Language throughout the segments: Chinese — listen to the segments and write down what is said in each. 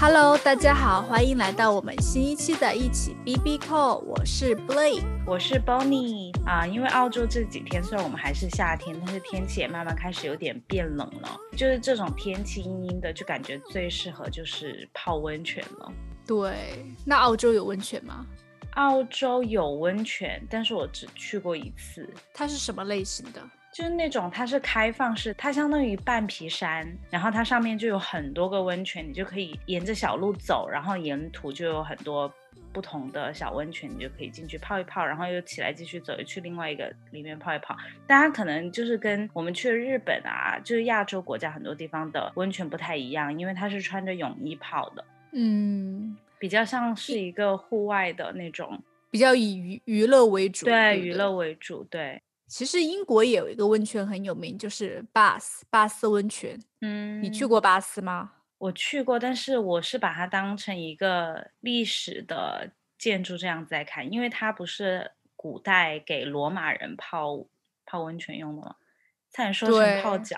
Hello，大家好，欢迎来到我们新一期的一起 B B Call，我是 Blake，我是 Bonnie 啊。因为澳洲这几天虽然我们还是夏天，但是天气也慢慢开始有点变冷了。就是这种天气阴阴的，就感觉最适合就是泡温泉了。对，那澳洲有温泉吗？澳洲有温泉，但是我只去过一次。它是什么类型的？就是那种它是开放式，它相当于半皮山，然后它上面就有很多个温泉，你就可以沿着小路走，然后沿途就有很多不同的小温泉，你就可以进去泡一泡，然后又起来继续走，又去另外一个里面泡一泡。大家可能就是跟我们去日本啊，就是亚洲国家很多地方的温泉不太一样，因为它是穿着泳衣泡的，嗯，比较像是一个户外的那种，比较以娱娱乐为主，对，娱乐为主，对。其实英国也有一个温泉很有名，就是巴斯巴斯温泉。嗯，你去过巴斯吗？我去过，但是我是把它当成一个历史的建筑这样子来看，因为它不是古代给罗马人泡泡温泉用的吗？差点说成泡脚，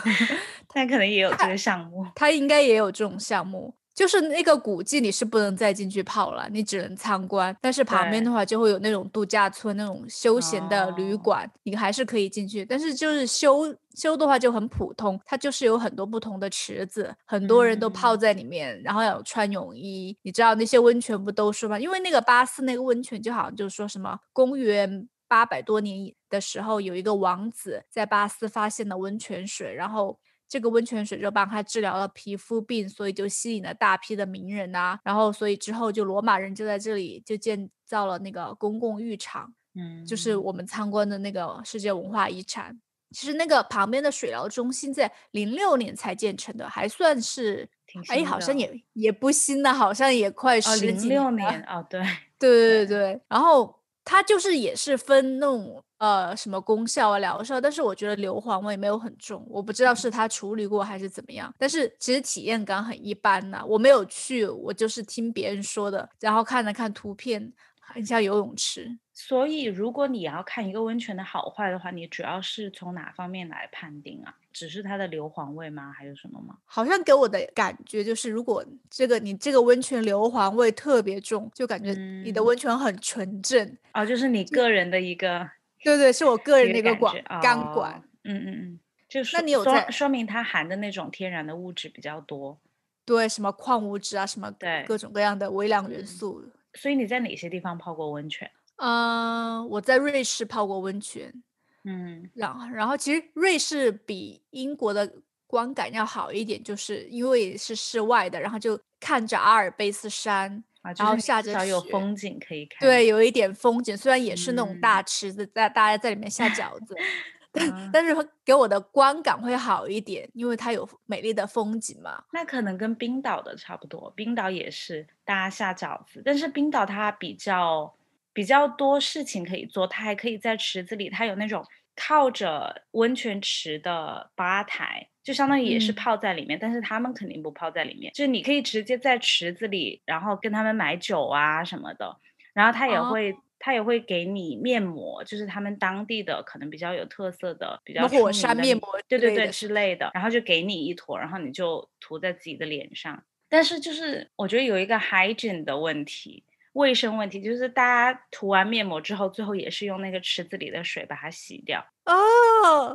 但可能也有这个项目。它应该也有这种项目。就是那个古迹，你是不能再进去泡了，你只能参观。但是旁边的话就会有那种度假村、那种休闲的旅馆，你还是可以进去。但是就是修修的话就很普通，它就是有很多不同的池子，很多人都泡在里面，然后要穿泳衣。你知道那些温泉不都是吗？因为那个巴斯那个温泉就好像就是说什么公元八百多年的时候，有一个王子在巴斯发现了温泉水，然后。这个温泉水就帮他治疗了皮肤病，所以就吸引了大批的名人啊。然后，所以之后就罗马人就在这里就建造了那个公共浴场，嗯，就是我们参观的那个世界文化遗产。其实那个旁边的水疗中心在零六年才建成的，还算是，哎，好像也也不新了，好像也快十几六年哦，对，对对对。然后它就是也是分那种。呃，什么功效啊，疗效？但是我觉得硫磺味没有很重，我不知道是它处理过还是怎么样。但是其实体验感很一般呐，我没有去，我就是听别人说的，然后看了看图片，很像游泳池。所以如果你要看一个温泉的好坏的话，你主要是从哪方面来判定啊？只是它的硫磺味吗？还有什么吗？好像给我的感觉就是，如果这个你这个温泉硫磺味特别重，就感觉你的温泉很纯正啊，就是你个人的一个。对对，是我个人的一个管钢管，嗯嗯嗯，就是那你有在说明它含的那种天然的物质比较多，对，什么矿物质啊，什么对各种各样的微量元素。所以你在哪些地方泡过温泉？嗯，我在瑞士泡过温泉，嗯，然后然后其实瑞士比英国的观感要好一点，就是因为是室外的，然后就看着阿尔卑斯山。然后下着雪，有风景可以看。对，有一点风景，虽然也是那种大池子，在大家在里面下饺子，但是给我的观感会好一点，因为它有美丽的风景嘛。那可能跟冰岛的差不多，冰岛也是大家下饺子，但是冰岛它比较比较多事情可以做，它还可以在池子里，它有那种靠着温泉池的吧台。就相当于也是泡在里面，但是他们肯定不泡在里面。就是你可以直接在池子里，然后跟他们买酒啊什么的，然后他也会他也会给你面膜，就是他们当地的可能比较有特色的、比较火山面膜，对对对之类的，然后就给你一坨，然后你就涂在自己的脸上。但是就是我觉得有一个 hygiene 的问题。卫生问题就是大家涂完面膜之后，最后也是用那个池子里的水把它洗掉。哦，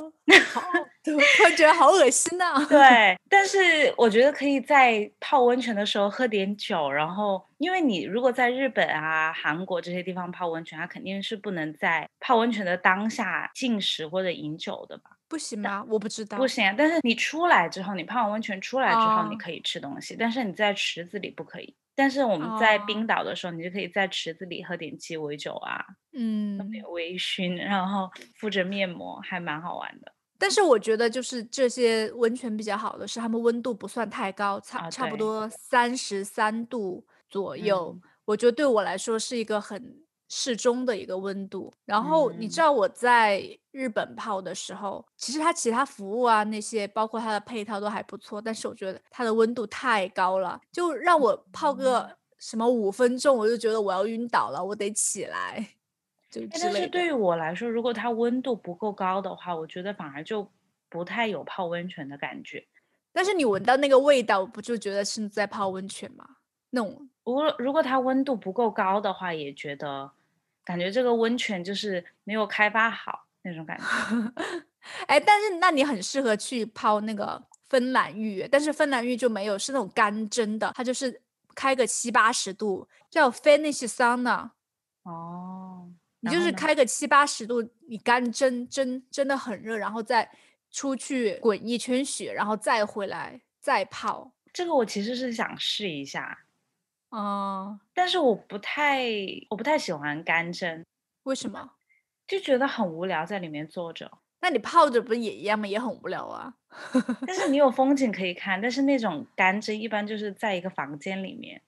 好，突然觉得好恶心呐。对，但是我觉得可以在泡温泉的时候喝点酒，然后因为你如果在日本啊、韩国这些地方泡温泉，它肯定是不能在泡温泉的当下进食或者饮酒的吧？不行吗？我不知道。不行，但是你出来之后，你泡完温泉出来之后，你可以吃东西，但是你在池子里不可以。但是我们在冰岛的时候，你就可以在池子里喝点鸡尾酒啊，嗯，喝点微醺，然后敷着面膜，还蛮好玩的。但是我觉得就是这些温泉比较好的是，它们温度不算太高，差差不多三十三度左右。我觉得对我来说是一个很。适中的一个温度，然后你知道我在日本泡的时候，其实它其他服务啊那些，包括它的配套都还不错，但是我觉得它的温度太高了，就让我泡个什么五分钟，我就觉得我要晕倒了，我得起来。就但是对于我来说，如果它温度不够高的话，我觉得反而就不太有泡温泉的感觉。但是你闻到那个味道，不就觉得是在泡温泉吗？那种，如果如果它温度不够高的话，也觉得感觉这个温泉就是没有开发好那种感觉。哎，但是那你很适合去泡那个芬兰浴，但是芬兰浴就没有，是那种干蒸的，它就是开个七八十度，叫 Finnish sauna。哦，你就是开个七八十度，你干蒸蒸蒸的很热，然后再出去滚一圈雪，然后再回来再泡。这个我其实是想试一下，哦，但是我不太我不太喜欢干蒸，为什么？就觉得很无聊，在里面坐着。那你泡着不也一样吗？也很无聊啊。但是你有风景可以看，但是那种干蒸一般就是在一个房间里面。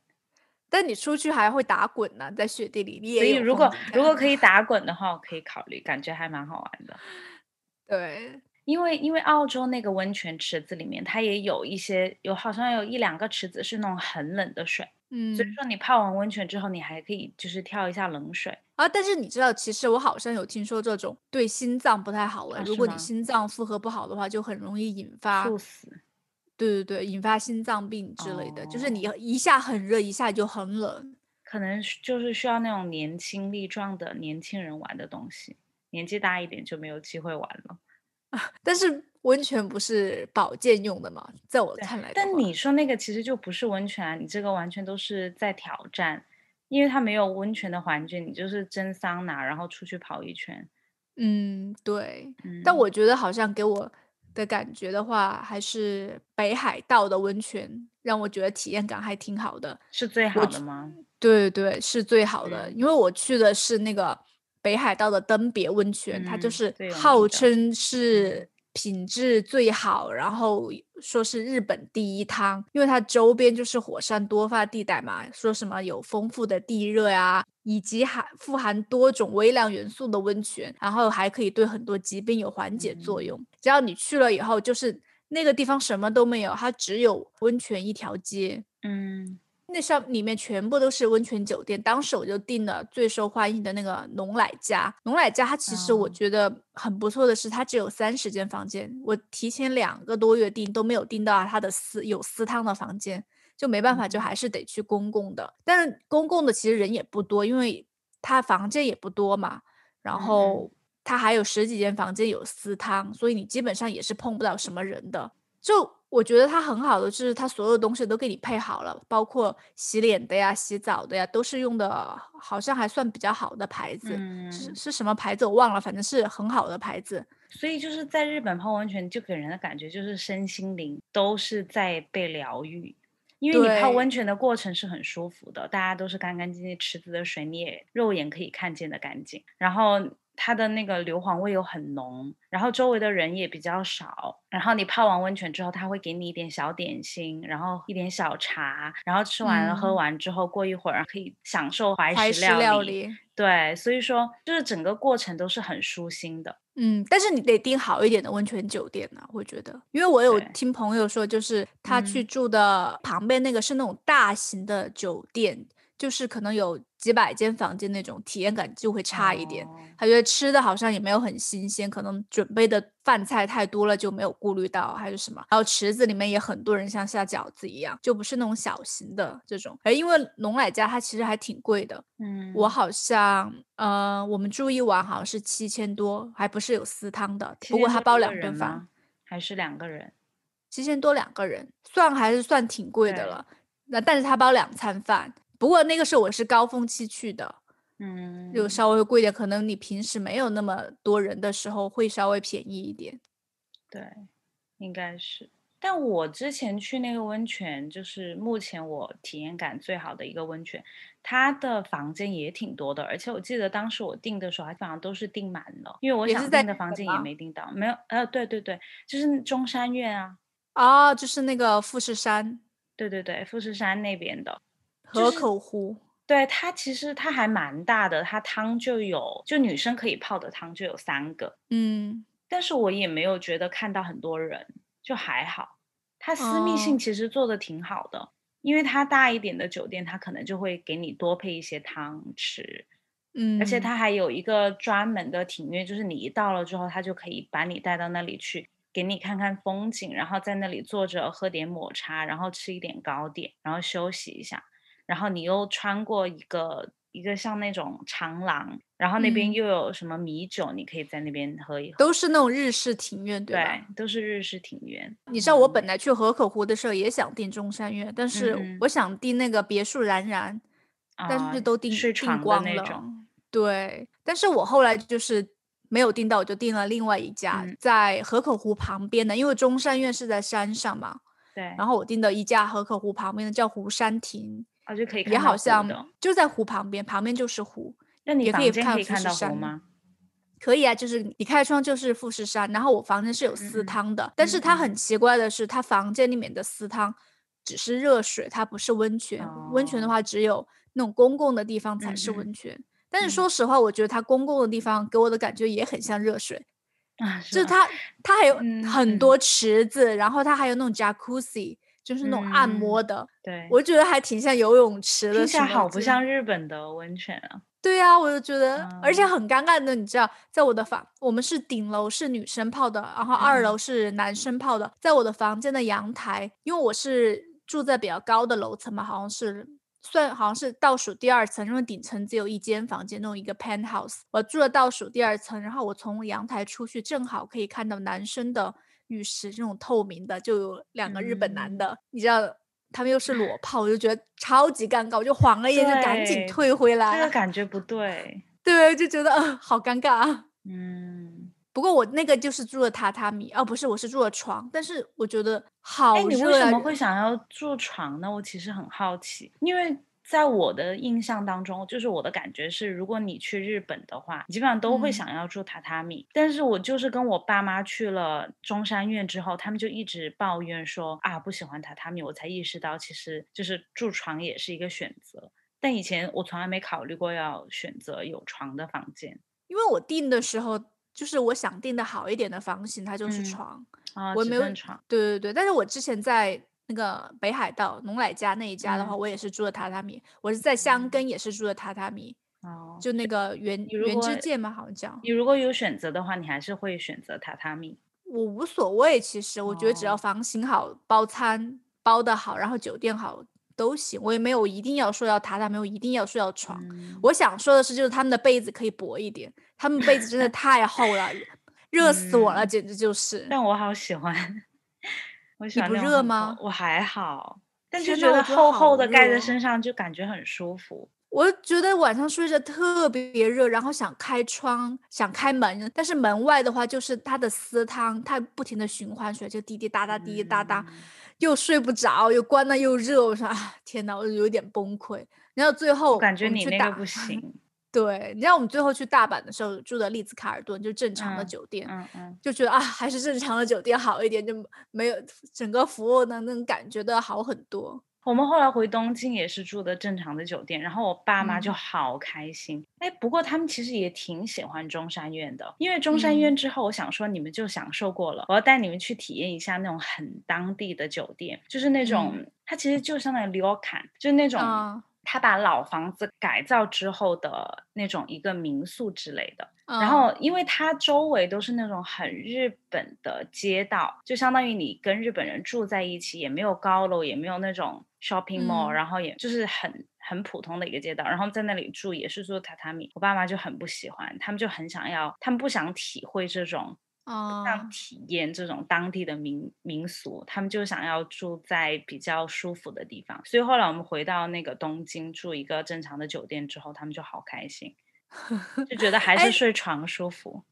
但你出去还会打滚呢，在雪地里。你也所以如果如果可以打滚的话，我可以考虑，感觉还蛮好玩的。对，因为因为澳洲那个温泉池子里面，它也有一些有好像有一两个池子是那种很冷的水。嗯，所以说你泡完温泉之后，你还可以就是跳一下冷水啊。但是你知道，其实我好像有听说这种对心脏不太好了。如果你心脏负荷不好的话，就很容易引发猝死。对对对，引发心脏病之类的。就是你一下很热，一下就很冷，可能就是需要那种年轻力壮的年轻人玩的东西。年纪大一点就没有机会玩了。啊 但是温泉不是保健用的吗？在我看来，但你说那个其实就不是温泉啊，你这个完全都是在挑战，因为它没有温泉的环境，你就是蒸桑拿，然后出去跑一圈。嗯，对。但我觉得好像给我的感觉的话，还是北海道的温泉让我觉得体验感还挺好的，是最好的吗？对对，是最好的，因为我去的是那个。北海道的登别温泉，它就是号称是品质最好，然后说是日本第一汤，因为它周边就是火山多发地带嘛，说什么有丰富的地热呀，以及含富含多种微量元素的温泉，然后还可以对很多疾病有缓解作用。只要你去了以后，就是那个地方什么都没有，它只有温泉一条街。嗯。那上里面全部都是温泉酒店，当时我就订了最受欢迎的那个农奶家。农奶家它其实我觉得很不错的是，它只有三十间房间，我提前两个多月订都没有订到它的私有私汤的房间，就没办法，就还是得去公共的。但是公共的其实人也不多，因为它房间也不多嘛，然后它还有十几间房间有私汤，所以你基本上也是碰不到什么人的。就我觉得它很好的，就是它所有东西都给你配好了，包括洗脸的呀、洗澡的呀，都是用的，好像还算比较好的牌子。是是什么牌子我忘了，反正是很好的牌子。所以就是在日本泡温泉，就给人的感觉就是身心灵都是在被疗愈，因为你泡温泉的过程是很舒服的，大家都是干干净净，池子的水你也肉眼可以看见的干净，然后。它的那个硫磺味又很浓，然后周围的人也比较少，然后你泡完温泉之后，他会给你一点小点心，然后一点小茶，然后吃完了喝完之后，过一会儿可以享受怀石料理。对，所以说就是整个过程都是很舒心的。嗯，但是你得订好一点的温泉酒店呢，我觉得，因为我有听朋友说，就是他去住的旁边那个是那种大型的酒店。就是可能有几百间房间那种，体验感就会差一点。他觉得吃的好像也没有很新鲜，可能准备的饭菜太多了，就没有顾虑到还是什么。然后池子里面也很多人像下饺子一样，就不是那种小型的这种。而因为龙奶家它其实还挺贵的，嗯，我好像呃我们住一晚好像是七千多，还不是有私汤的，不过他包两顿饭，还是两个人，七千多两个人，算还是算挺贵的了。那但是他包两餐饭。不过那个时候我是高峰期去的，嗯，就稍微贵点。可能你平时没有那么多人的时候会稍微便宜一点。对，应该是。但我之前去那个温泉，就是目前我体验感最好的一个温泉，它的房间也挺多的，而且我记得当时我订的时候，基本上都是订满了，因为我想订的房间也没订到。没有，呃，对对对，就是中山苑啊。哦，就是那个富士山。对对对，富士山那边的。河口湖，对它其实它还蛮大的，它汤就有，就女生可以泡的汤就有三个，嗯，但是我也没有觉得看到很多人，就还好。它私密性其实做的挺好的，因为它大一点的酒店，它可能就会给你多配一些汤吃，嗯，而且它还有一个专门的庭院，就是你一到了之后，它就可以把你带到那里去。给你看看风景，然后在那里坐着喝点抹茶，然后吃一点糕点，然后休息一下，然后你又穿过一个一个像那种长廊，然后那边嗯又有什么米酒，你可以在那边喝一喝。都是那种日式庭院，对吧？对，都是日式庭院。你知道我嗯本来去河口湖的时候也想订中山院，但是我想订那个别墅冉冉，但啊是都订订光了那种。。对，但是我后来就是没有订到，我就订了另外一家，嗯在河口湖旁边的，因为中山院是在山上嘛，对，然后我订的一家河口湖旁边的叫湖山亭，啊就可以看也好像。就在湖旁边，旁边就是湖。那你也可以房间看富可以看到山吗？可以啊，就是你开窗就是富士山，然后我房间是有私汤的，但是它嗯很奇怪的是，它房间里面的私汤只是热水，它不是温泉。温泉的哦话，只有那种公共的地方才是温泉。但是嗯说实话，我觉得它公共的地方给我的感觉也很像热水，啊，就是它它还有很多池子，然后它还有那种 jacuzzi，就是那种按摩嗯的，对，我觉得还挺像游泳池的听起来好不像日本的温泉啊。对啊，我就觉得，而且。嗯很尴尬的，你知道，在我的房，我们是顶楼是女生泡的，然后二嗯。楼是男生泡的，在我的房间的阳台，因为我是住在比较高的楼层嘛，好像是算好像是倒数第二层，因为顶层只有一间房间，那种一个 penthouse，我住了倒数第二层，然后我从阳台出去，正好可以看到男生的浴室，这种透明的，就有两个日本男嗯的，你知道。他们又是裸泡，我就觉得超级尴尬，我就晃了一眼，就赶紧退回来。这个感觉不对。对，就觉得呃好尴尬啊。嗯，不过我那个就是住了榻榻米，哦，不是，我是住了床，但是我觉得好哎，你为什么会想要住床呢？我其实很好奇，因为在我的印象当中，就是我的感觉是，如果你去日本的话，你基本上都会嗯想要住榻榻米。但是我就是跟我爸妈去了中山院之后，他们就一直抱怨说啊不喜欢榻榻米，我才意识到其实就是住床也是一个选择。但以前我从来没考虑过要选择有床的房间因为我订的时候，就是我想订的好一点的房型，它就是嗯床。啊，我没有床。对对对，但是我之前在那个北海道农乃家那一家的话，嗯我也是住的榻榻米。我是在香根也是住的榻榻米，哦，就那个原原之果界嘛，好像叫。你如果有选择的话，你还是会选择榻榻米。我无所谓，其实我觉得只要哦房型好、包餐包的好，然后酒店好都行。我也没有一定要说要榻榻米，我一定要说要床。嗯我想说的是，就是他们的被子可以薄一点，他们被子真的太厚了，热死我了，嗯简直就是。但我好喜欢，我喜你不热吗我还好，但就天觉得厚厚的盖在身上就感觉很舒服。我觉得晚上睡着特别热，然后想开窗，想开门，但是门外的话就是它的私汤，它不停的循环水，就滴滴答答，滴滴答答，嗯又睡不着，又关了又热，我说啊，天呐，我有点崩溃。然后最后我感觉你那个不行。对，你知道我们最后去大阪的时候住的丽兹卡尔顿，就正常的嗯酒店，嗯嗯，就觉得啊，还是正常的酒店好一点，就没有整个服务的那种感觉都要好很多。我们后来回东京也是住的正常的酒店，然后我爸妈就嗯好开心。哎、不过他们其实也挺喜欢中山院的，因为中山苑嗯之后，我想说你们就享受过了，我要带你们去体验一下那种很当地的酒店，就是那种、嗯它其实就相当于 ryokan，就是那种。啊他把老房子改造之后的那种一个民宿之类的，然嗯。后因为它周围都是那种很日本的街道，就相当于你跟日本人住在一起，也没有高楼，也没有那种 shopping mall，、嗯。然后也就是很很普通的一个街道，然后在那里住也是住榻榻米，我爸妈就很不喜欢，他们就很想要，他们不想体会这种。啊像体验这种当地的民民俗，他们就想要住在比较舒服的地方，所以后来我们回到那个东京住一个正常的酒店之后，他们就好开心，就觉得还哎是睡床舒服。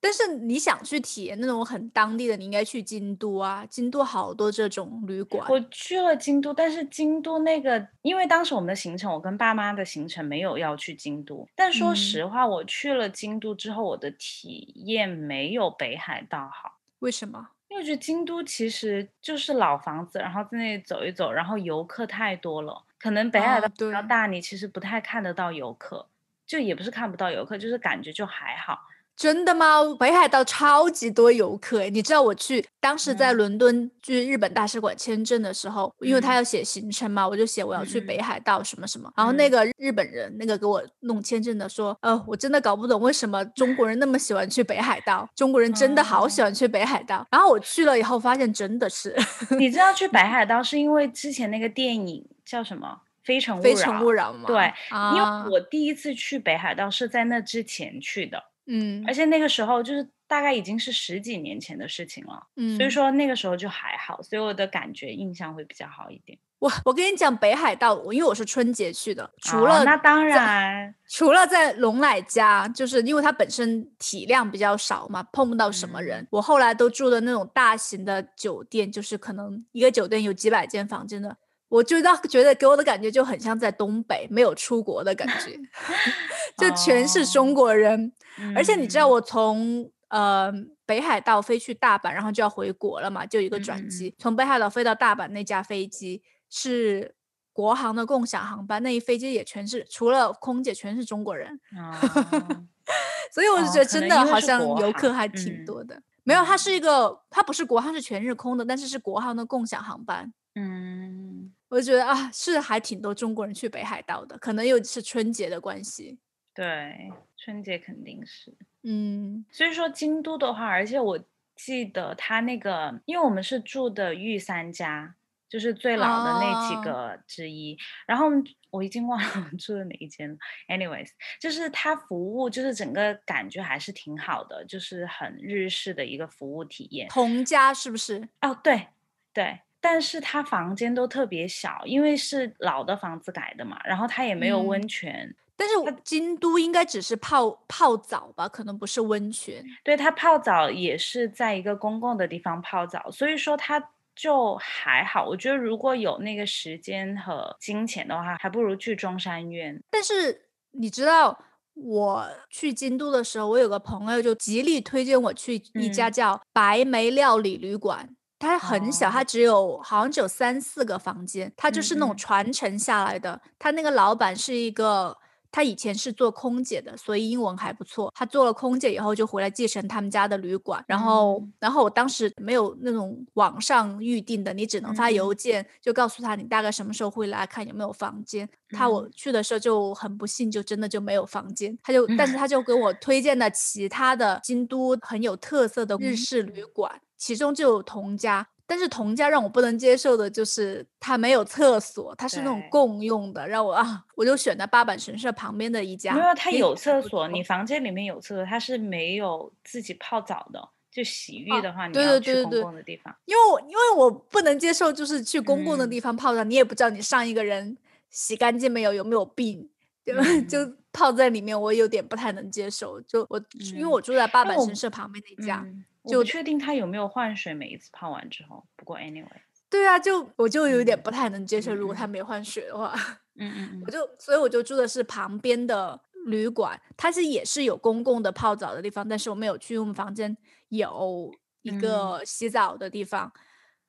但是你想去体验那种很当地的，你应该去京都啊，京都好多这种旅馆。我去了京都，但是京都那个，因为当时我们的行程，我跟爸妈的行程没有要去京都。但说嗯实话，我去了京都之后，我的体验没有北海道好。为什么？因为我觉得京都其实就是老房子，然后在那里走一走，然后游客太多了。可能北海哦道比较对大，你其实不太看得到游客，就也不是看不到游客，就是感觉就还好。真的吗？北海道超级多游客你知道我去当时在伦敦去日本大使馆签证的时候，因为他要写行程嘛，我就写我要去北海道什么什么。然后那个日本人那个给我弄签证的说，呃，我真的搞不懂为什么中国人那么喜欢去北海道，中国人真的好喜欢去北海道。然后我去了以后发现真的是，你知道去 北海道是因为之前那个电影叫什么？非诚勿扰非诚勿扰吗？对，因为我第一次去北海道是在那之前去的。嗯，而且那个时候就是大概已经是十几年前的事情了，嗯，所以说那个时候就还好，所以我的感觉印象会比较好一点。我我跟你讲，北海道，因为我是春节去的，除了那当然，除了在龙奶家，就是因为它本身体量比较少嘛，碰不到什么人。我后来都住的那种大型的酒店，就是可能一个酒店有几百间房间的。我就让觉得给我的感觉就很像在东北没有出国的感觉，就全是中国人，而且你知道我从呃北海道飞去大阪，然后就要回国了嘛，就一个转机，从北海道飞到大阪那架飞机是国航的共享航班，那一飞机也全是除了空姐全是中国人，所以我就觉得真的好像游客还挺多的。没有，它是一个它不是国航是全日空的，但是是国航的共享航班。嗯。我就觉得啊，是还挺多中国人去北海道的，可能又是春节的关系。对，春节肯定是。嗯，所以说京都的话，而且我记得他那个，因为我们是住的御三家，就是最老的那几个之一。然后我已经忘了我们住的哪一间了。Anyways，就是他服务，就是整个感觉还是挺好的，就是很日式的一个服务体验。同家是不是？哦，对，对。但是他房间都特别小，因为是老的房子改的嘛，然后他也没有温泉。但是京都应该只是泡泡澡吧，可能不是温泉。对他泡澡也是在一个公共的地方泡澡，所以说他就还好。我觉得如果有那个时间和金钱的话，还不如去中山院。但是你知道我去京都的时候，我有个朋友就极力推荐我去一家叫白梅料理旅馆。它很小，它只有好像只有三四个房间，它就是那种传承下来的。它那个老板是一个，他以前是做空姐的，所以英文还不错。他做了空姐以后就回来继承他们家的旅馆。然后，然后我当时没有那种网上预定的，你只能发邮件，就告诉他你大概什么时候会来看有没有房间。他我去的时候就很不幸，就真的就没有房间。他就，但是他就给我推荐了其他的京都很有特色的日式旅馆。其中就有同家，但是同家让我不能接受的就是它没有厕所，它是那种共用的，让我啊，我就选的八坂神社旁边的一家。没有，它有厕所，你房间里面有厕所，它是没有自己泡澡的。就洗浴的话，你要去公共的地方。因为我因为我不能接受，就是去公共的地方泡澡，你也不知道你上一个人洗干净没有，有没有病，就 就泡在里面，我有点不太能接受。就我因为我住在八坂神社旁边那家。就确定他有没有换水，每一次泡完之后。不过 anyway，对啊，就我就有点不太能接受，如果他没换水的话。嗯嗯嗯。我就所以我就住的是旁边的旅馆，它是也是有公共的泡澡的地方，但是我没有去我们房间有一个洗澡的地方。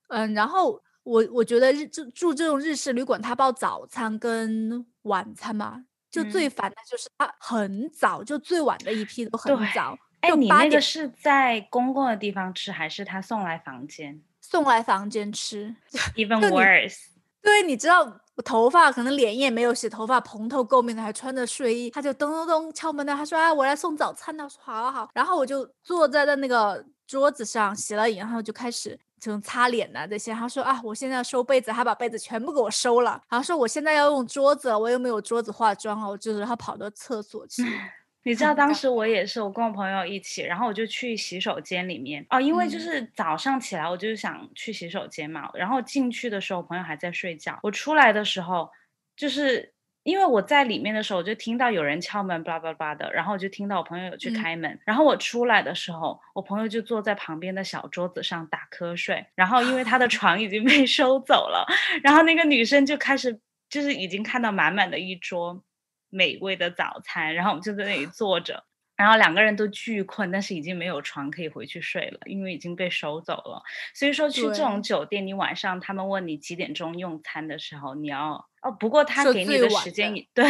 嗯，然后我我觉得日住住这种日式旅馆，它包早餐跟晚餐嘛，就最烦的就是它很早，就最晚的一批都很早。哎，你那个是在公共的地方吃，还是他送来房间？送来房间吃，even worse。对，你知道我头发可能脸也没有洗，头发蓬头垢面的，还穿着睡衣，他就咚咚咚敲门的，他说：“啊，我来送早餐的。”我说：“好好好。”然后我就坐在的那个桌子上洗了然后就开始就擦脸呐这些。他说：“啊，我现在要收被子，他把被子全部给我收了。”然后说：“我现在要用桌子，我又没有桌子化妆啊。”我就是他跑到厕所去。你知道当 时我也是，我跟我朋友一起，然后我就去洗手间里面哦，因为就是早上起来，我就是想去洗手间嘛。然后进去的时候，我朋友还在睡觉。我出来的时候，就是因为我在里面的时候，我就听到有人敲门，叭叭叭的。然后我就听到我朋友有去开门。然后我出来的时候，我朋友就坐在旁边的小桌子上打瞌睡。然后因为他的 床已经被收走了，然后那个女生就开始就是已经看到满满的一桌。美味的早餐，然后我们就在那里坐着，然后两个人都巨困，但是已经没有床可以回去睡了，因为已经被收走了。所以说去这种酒店，你晚上他们问你几点钟用餐的时候，你要哦，不过他给你的时间也，对，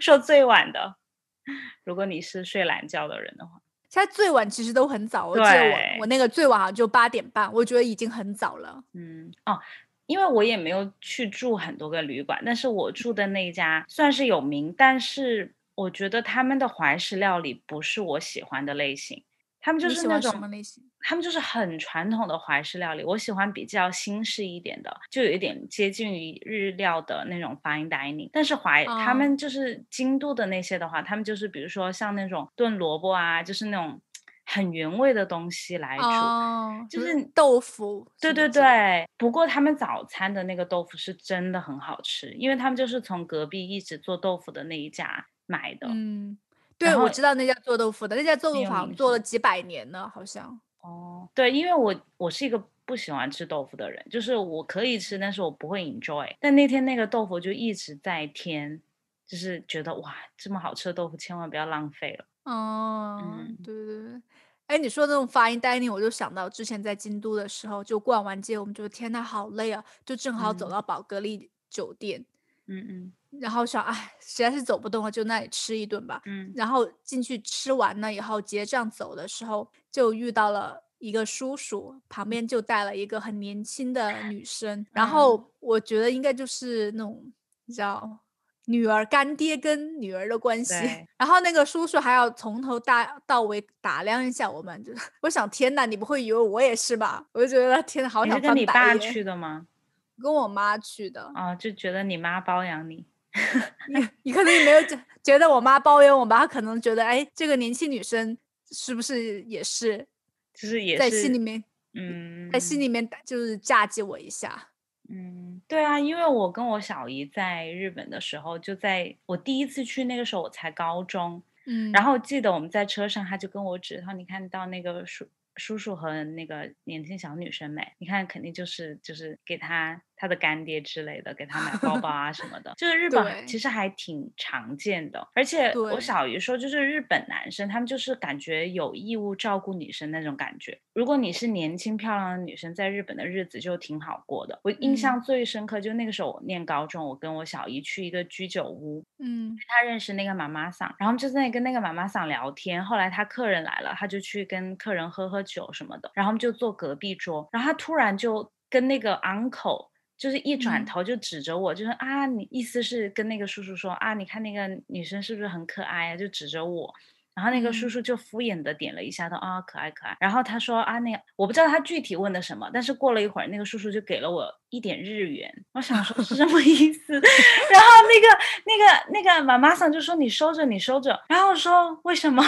说最晚的，如果你是睡懒觉的人的话。现在最晚其实都很早，我记得我我那个最晚好像就八点半，我觉得已经很早了。嗯哦，因为我也没有去住很多个旅馆，但是我住的那一家算是有名，但是我觉得他们的怀石料理不是我喜欢的类型。他们就是那种什么类型？他们就是很传统的怀石料理。我喜欢比较新式一点的，就有一点接近于日料的那种 fine dining。但是怀他们就是京都的那些的话，他们就是比如说像那种炖萝卜啊，就是那种很原味的东西来煮，就是豆腐。对对对。不过他们早餐的那个豆腐是真的很好吃，因为他们就是从隔壁一直做豆腐的那一家买的。嗯。对，我知道那家做豆腐的，那家做豆腐好像做了几百年了，好像。哦，对，因为我我是一个不喜欢吃豆腐的人，就是我可以吃，但是我不会 enjoy。但那天那个豆腐就一直在添，就是觉得哇，这么好吃的豆腐千万不要浪费了。哦，对对对，哎，你说那种 fine dining，我就想到之前在京都的时候，就逛完街，我们觉得天呐，好累啊，就正好走到宝格丽酒店。嗯嗯。然后想，哎，实在是走不动了，就那里吃一顿吧。嗯，然后进去吃完了以后结账走的时候，就遇到了一个叔叔，旁边就带了一个很年轻的女生。然后我觉得应该就是那种，你知道，女儿干爹跟女儿的关系。然后那个叔叔还要从头大到尾打量一下我们，就是 我想，天呐，你不会以为我也是吧？我就觉得天呐，好想翻白眼。你跟你爸去的吗？跟我妈去的。啊，就觉得你妈包养你。你你可能也没有觉觉得我妈包养我吧？她可能觉得，哎，这个年轻女生是不是也是，就是也在心里面，嗯，在心里面就是嫁接我一下。嗯，对啊，因为我跟我小姨在日本的时候，就在我第一次去那个时候我才高中，嗯，然后记得我们在车上，他就跟我指，他说你看到那个叔叔叔和那个年轻小女生没？你看肯定就是就是给他。他的干爹之类的给他买包包 啊什么的，就是日本其实还挺常见的。而且我小姨说，就是日本男生他们就是感觉有义务照顾女生那种感觉。如果你是年轻漂亮的女生，在日本的日子就挺好过的。我印象最深刻就那个时候我念高中，我跟我小姨去一个居酒屋，嗯，她认识那个妈妈桑，然后就在跟那个妈妈桑聊天。后来她客人来了，她就去跟客人喝喝酒什么的，然后就坐隔壁桌，然后她突然就跟那个 uncle。就是一转头就指着我，就是啊，你意思是跟那个叔叔说啊，你看那个女生是不是很可爱啊？就指着我。然后那个叔叔就敷衍的点了一下，他啊可爱可爱。然后他说啊那我不知道他具体问的什么，但是过了一会儿，那个叔叔就给了我一点日元。我想说是什么意思？然后那个那个那个妈妈桑就说你收着你收着。然后我说为什么？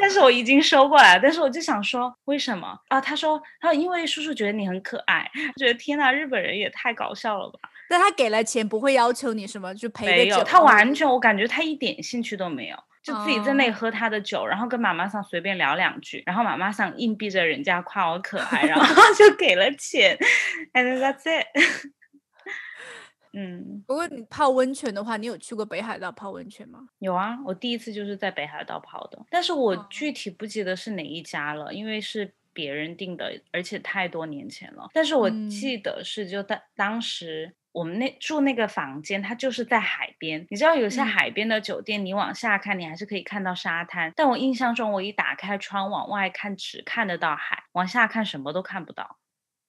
但是我已经收过来了。但是我就想说为什么啊？他说他说因为叔叔觉得你很可爱，觉得天呐，日本人也太搞笑了吧？但他给了钱不会要求你什么就赔没有，他完全我感觉他一点兴趣都没有。就自己在那里喝他的酒，然后跟妈妈桑随便聊两句，然后妈妈桑硬逼着人家夸我可爱，然后 就给了钱，and that's it。嗯，不过你泡温泉的话，你有去过北海道泡温泉吗？有啊，我第一次就是在北海道泡的，但是我具体不记得是哪一家了，因为是别人订的，而且太多年前了。但是我记得是就当当时。我们那住那个房间，它就是在海边。你知道有些海边的酒店，你往下看，你还是可以看到沙滩。但我印象中，我一打开窗往外看，只看得到海，往下看什么都看不到，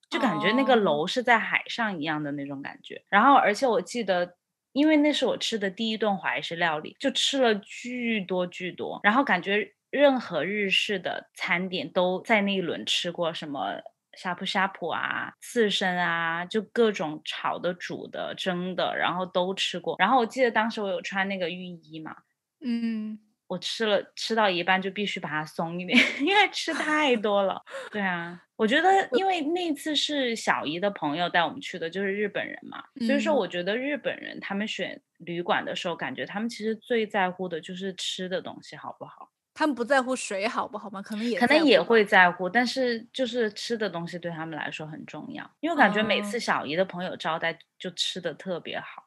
就感觉那个楼是在海上一样的那种感觉。然后，而且我记得，因为那是我吃的第一顿怀石料理，就吃了巨多巨多。然后感觉任何日式的餐点都在那一轮吃过，什么。呷哺呷哺啊，刺身啊，就各种炒的、煮的、蒸的，然后都吃过。然后我记得当时我有穿那个浴衣嘛，嗯，我吃了吃到一半就必须把它松一点，因为吃太多了。对啊，我觉得因为那次是小姨的朋友带我们去的，就是日本人嘛，所以说我觉得日本人他们选旅馆的时候，感觉他们其实最在乎的就是吃的东西好不好。他们不在乎水好不好吗？可能也可能也会在乎，但是就是吃的东西对他们来说很重要。因为我感觉每次小姨的朋友招待就吃的特别好，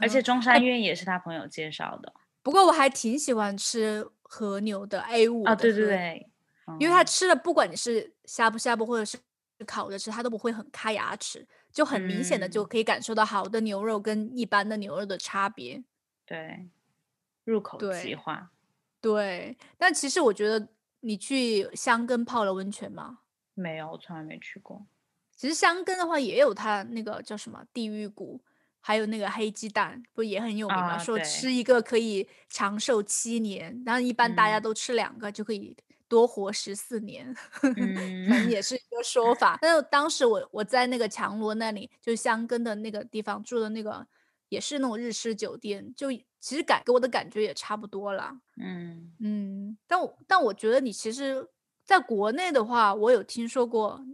而且中山院也是他朋友介绍的。不过我还挺喜欢吃和牛的 A 五啊，对对对，因为他吃的不管你是呷哺呷哺或者是烤着吃，它都不会很卡牙齿，就很明显的就可以感受到好的牛肉跟一般的牛肉的差别。对，入口即化。对，但其实我觉得你去香根泡了温泉吗？没有，我从来没去过。其实香根的话也有它那个叫什么地狱谷，还有那个黑鸡蛋，不也很有名吗？说吃一个可以长寿七年，然后一般大家都吃两个就可以多活十四年，反正也是一个说法。但是当时我我在那个强罗那里，就香根的那个地方住的那个，也是那种日式酒店，就其实感给我的感觉也差不多了。嗯嗯，但我但我觉得你其实在国内的话，我有听说过。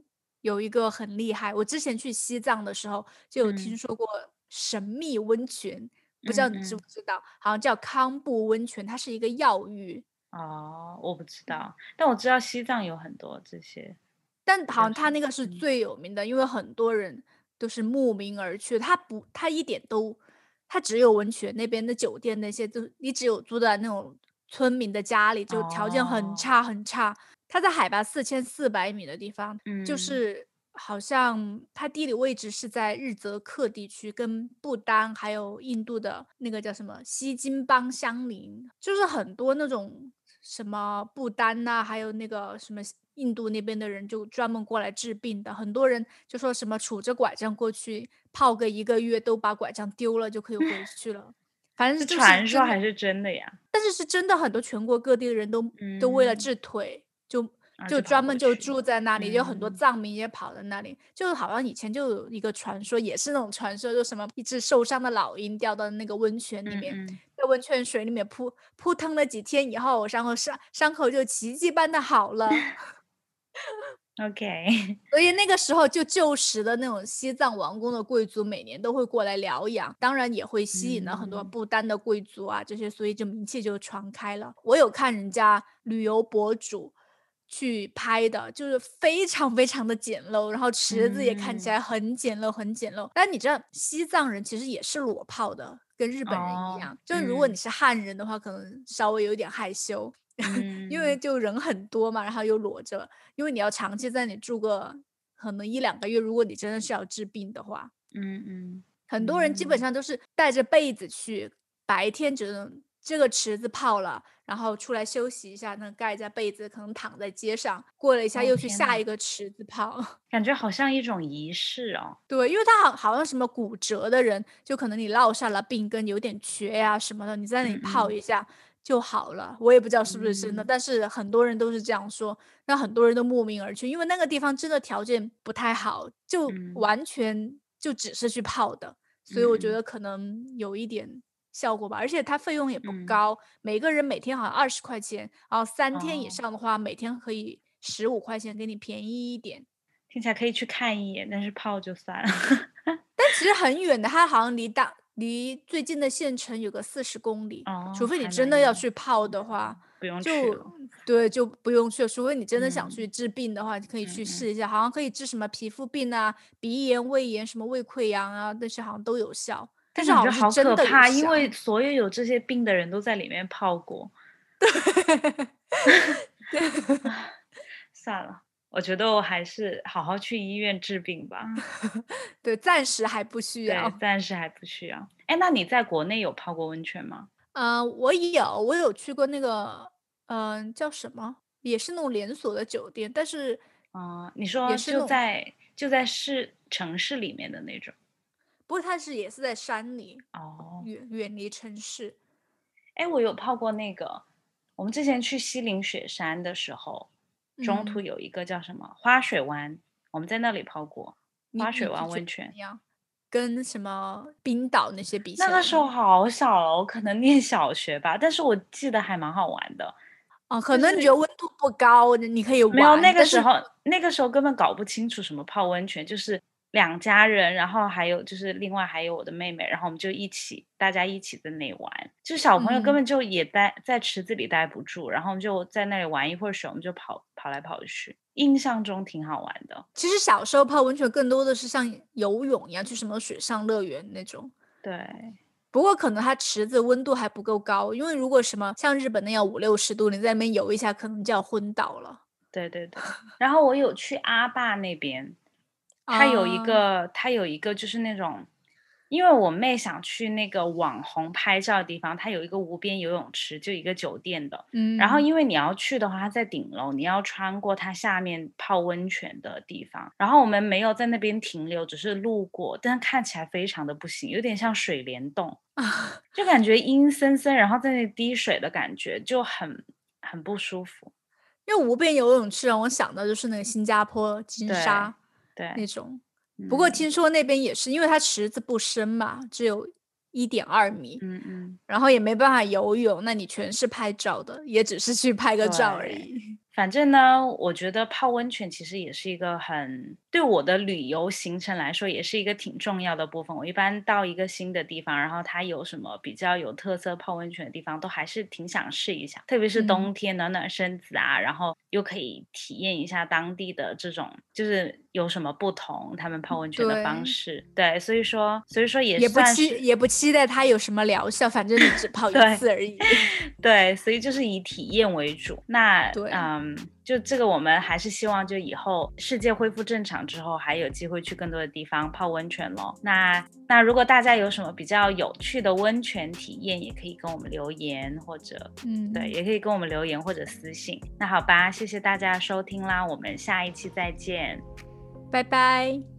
有一个很厉害，我之前去西藏的时候就有听说过神秘温泉，不知道你知不知道？好像叫康布温泉，它是一个药浴。哦，我不知道，但我知道西藏有很多这些，但好像它那个是最有名的，因为很多人都是慕名而去。它不，它一点都，它只有温泉那边的酒店那些，就你只有住在那种村民的家里，就条件很差很差。它在海拔四千四百米的地方，就是好像它地理位置是在日则克地区，跟不丹还有印度的那个叫什么西金邦相邻，就是很多那种什么不丹呐，还有那个什么印度那边的人就专门过来治病的，很多人就说什么杵着拐杖过去泡个一个月，都把拐杖丢了就可以回 去了，反正是传说还是真的呀？但是是真的，很多全国各地的人都都为了治腿。就就专门就住在那里，有很多藏民也跑到那里。就好像以前就有一个传说，也是那种传说，就什么一只受伤的老鹰掉到那个温泉里面，在温泉水里面扑扑腾了几天以后，然后伤伤口就奇迹般的好了。OK，所以那个时候就旧时的那种西藏王宫的贵族每年都会过来疗养，当然也会吸引了很多不丹的贵族啊这些，所以就名气就传开了。我有看人家旅游博主。去拍的，就是非常非常的简陋，然后池子也看起来很简陋，很简陋。但你知道，西藏人其实也是裸泡的，跟日本人一样。就是如果你是汉人的话，可能稍微有点害羞，因为就人很多嘛，然后又裸着，因为你要长期在那里住个可能一两个月，如果你真的是要治病的话，嗯嗯，很多人基本上都是带着被子去，白天只能。这个池子泡了，然后出来休息一下，那盖在被子，可能躺在街上。过了一下，又去下一个池子泡，感觉好像一种仪式哦。对，因为他好好像什么骨折的人，就可能你落下了病根，有点瘸呀什么的，你在那里泡一下就好了。我也不知道是不是真的，但是很多人都是这样说。那很多人都慕名而去，因为那个地方真的条件不太好，就完全就只是去泡的。所以我觉得可能有一点。效果吧，而且它费用也不高，每个人每天好像二十块钱，然后三天以上的话，每天可以十五块钱，给你便宜一点。听起来可以去看一眼，但是泡就算了。但其实很远的，它好像离大离最近的县城有个四十公里，除非你真的要去泡的话，不用去。对，就不用去了。除非你真的想去治病的话，你可以去试一下，好像可以治什么皮肤病啊、鼻炎、胃炎、什么胃溃疡啊，那些好像都有效。但是我觉得好可怕，因为所有有这些病的人都在里面泡过。对，算了，我觉得我还是好好去医院治病吧。对，暂时还不需要。暂时还不需要。哎，那你在国内有泡过温泉吗？嗯，我有，我有去过那个，嗯，叫什么？也是那种连锁的酒店，但是，嗯，你说就在就在市城市里面的那种。不过它是也是在山里哦，远远离城市。哎，我有泡过那个，我们之前去西岭雪山的时候，中途有一个叫什么花水湾，我们在那里泡过花水湾温泉。跟什么冰岛那些比起来，那个时候好小了，我可能念小学吧，但是我记得还蛮好玩的。哦，可能你觉得温度不高，你可以玩。没有那个时候，那个时候根本搞不清楚什么泡温泉，就是。两家人，然后还有就是另外还有我的妹妹，然后我们就一起，大家一起在那里玩。就小朋友根本就也待在池子里待不住，然后就在那里玩一会儿水，我们就跑跑来跑去。印象中挺好玩的。其实小时候泡温泉更多的是像游泳一样，去什么水上乐园那种。对。不过可能它池子温度还不够高，因为如果什么像日本那样五六十度，你在那边游一下，可能就要昏倒了。对对对。然后我有去阿坝那边。它有一个，它有一个，就是那种因为我妹想去那个网红拍照的地方，它有一个无边游泳池，就一个酒店的。嗯，然后因为你要去的话，它在顶楼，你要穿过它下面泡温泉的地方。然后我们没有在那边停留，只是路过，但看起来非常的不行，有点像水帘洞 啊，就感觉阴森森，然后在那滴水的感觉就很很不舒服。因为无边游泳池让我想到就是那个新加坡金沙对那种。不过听说那边也是，因为它池子不深嘛，只有一点二米，嗯嗯，然后也没办法游泳，那你全是拍照的，也只是去拍个照而已。反正呢，我觉得泡温泉其实也是一个很对我的旅游行程来说，也是一个挺重要的部分。我一般到一个新的地方，然后它有什么比较有特色泡温泉的地方，都还是挺想试一下。特别是冬天暖暖身子啊，然后又可以体验一下当地的这种，就是有什么不同，他们泡温泉的方式。对，所以说，所以说也也不期也不期待它有什么疗效，反正你只 泡一次而已。对，所以就是以体验为主。那对，嗯。就这个，我们还是希望，就以后世界恢复正常之后，还有机会去更多的地方泡温泉咯。那那如果大家有什么比较有趣的温泉体验，也可以跟我们留言，或者嗯，对，也可以跟我们留言或者私信。那好吧，谢谢大家收听啦，我们下一期再见，拜拜。